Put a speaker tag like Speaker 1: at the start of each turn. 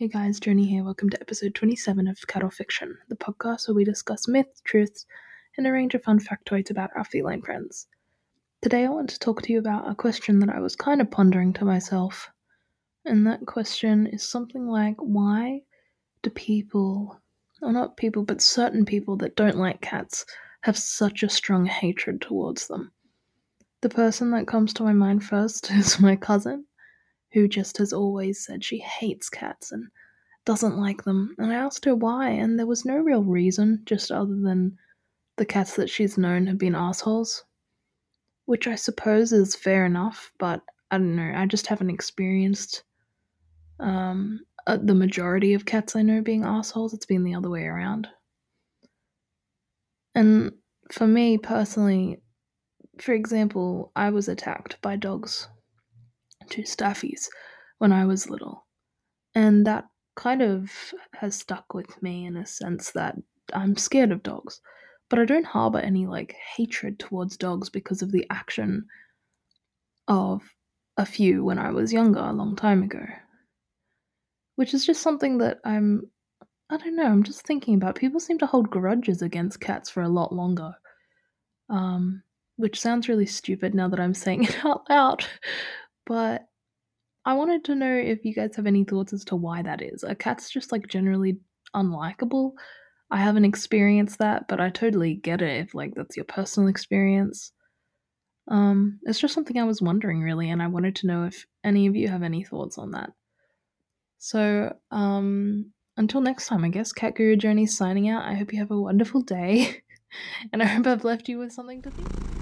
Speaker 1: Hey guys, Journey here. Welcome to episode 27 of Cattle Fiction, the podcast where we discuss myths, truths, and a range of fun factoids about our feline friends. Today I want to talk to you about a question that I was kind of pondering to myself. And that question is something like why do people, or not people, but certain people that don't like cats, have such a strong hatred towards them? The person that comes to my mind first is my cousin who just has always said she hates cats and doesn't like them. And I asked her why, and there was no real reason, just other than the cats that she's known have been assholes. Which I suppose is fair enough, but I don't know, I just haven't experienced um, uh, the majority of cats I know being assholes. It's been the other way around. And for me personally, for example, I was attacked by dogs two staffies when I was little. And that kind of has stuck with me in a sense that I'm scared of dogs. But I don't harbor any like hatred towards dogs because of the action of a few when I was younger, a long time ago. Which is just something that I'm I don't know, I'm just thinking about. People seem to hold grudges against cats for a lot longer. Um, which sounds really stupid now that I'm saying it out loud. But I wanted to know if you guys have any thoughts as to why that is. Are cats just like generally unlikable? I haven't experienced that, but I totally get it if like that's your personal experience. Um, it's just something I was wondering really, and I wanted to know if any of you have any thoughts on that. So, um, until next time, I guess Cat Guru Journey signing out. I hope you have a wonderful day, and I hope I've left you with something to think.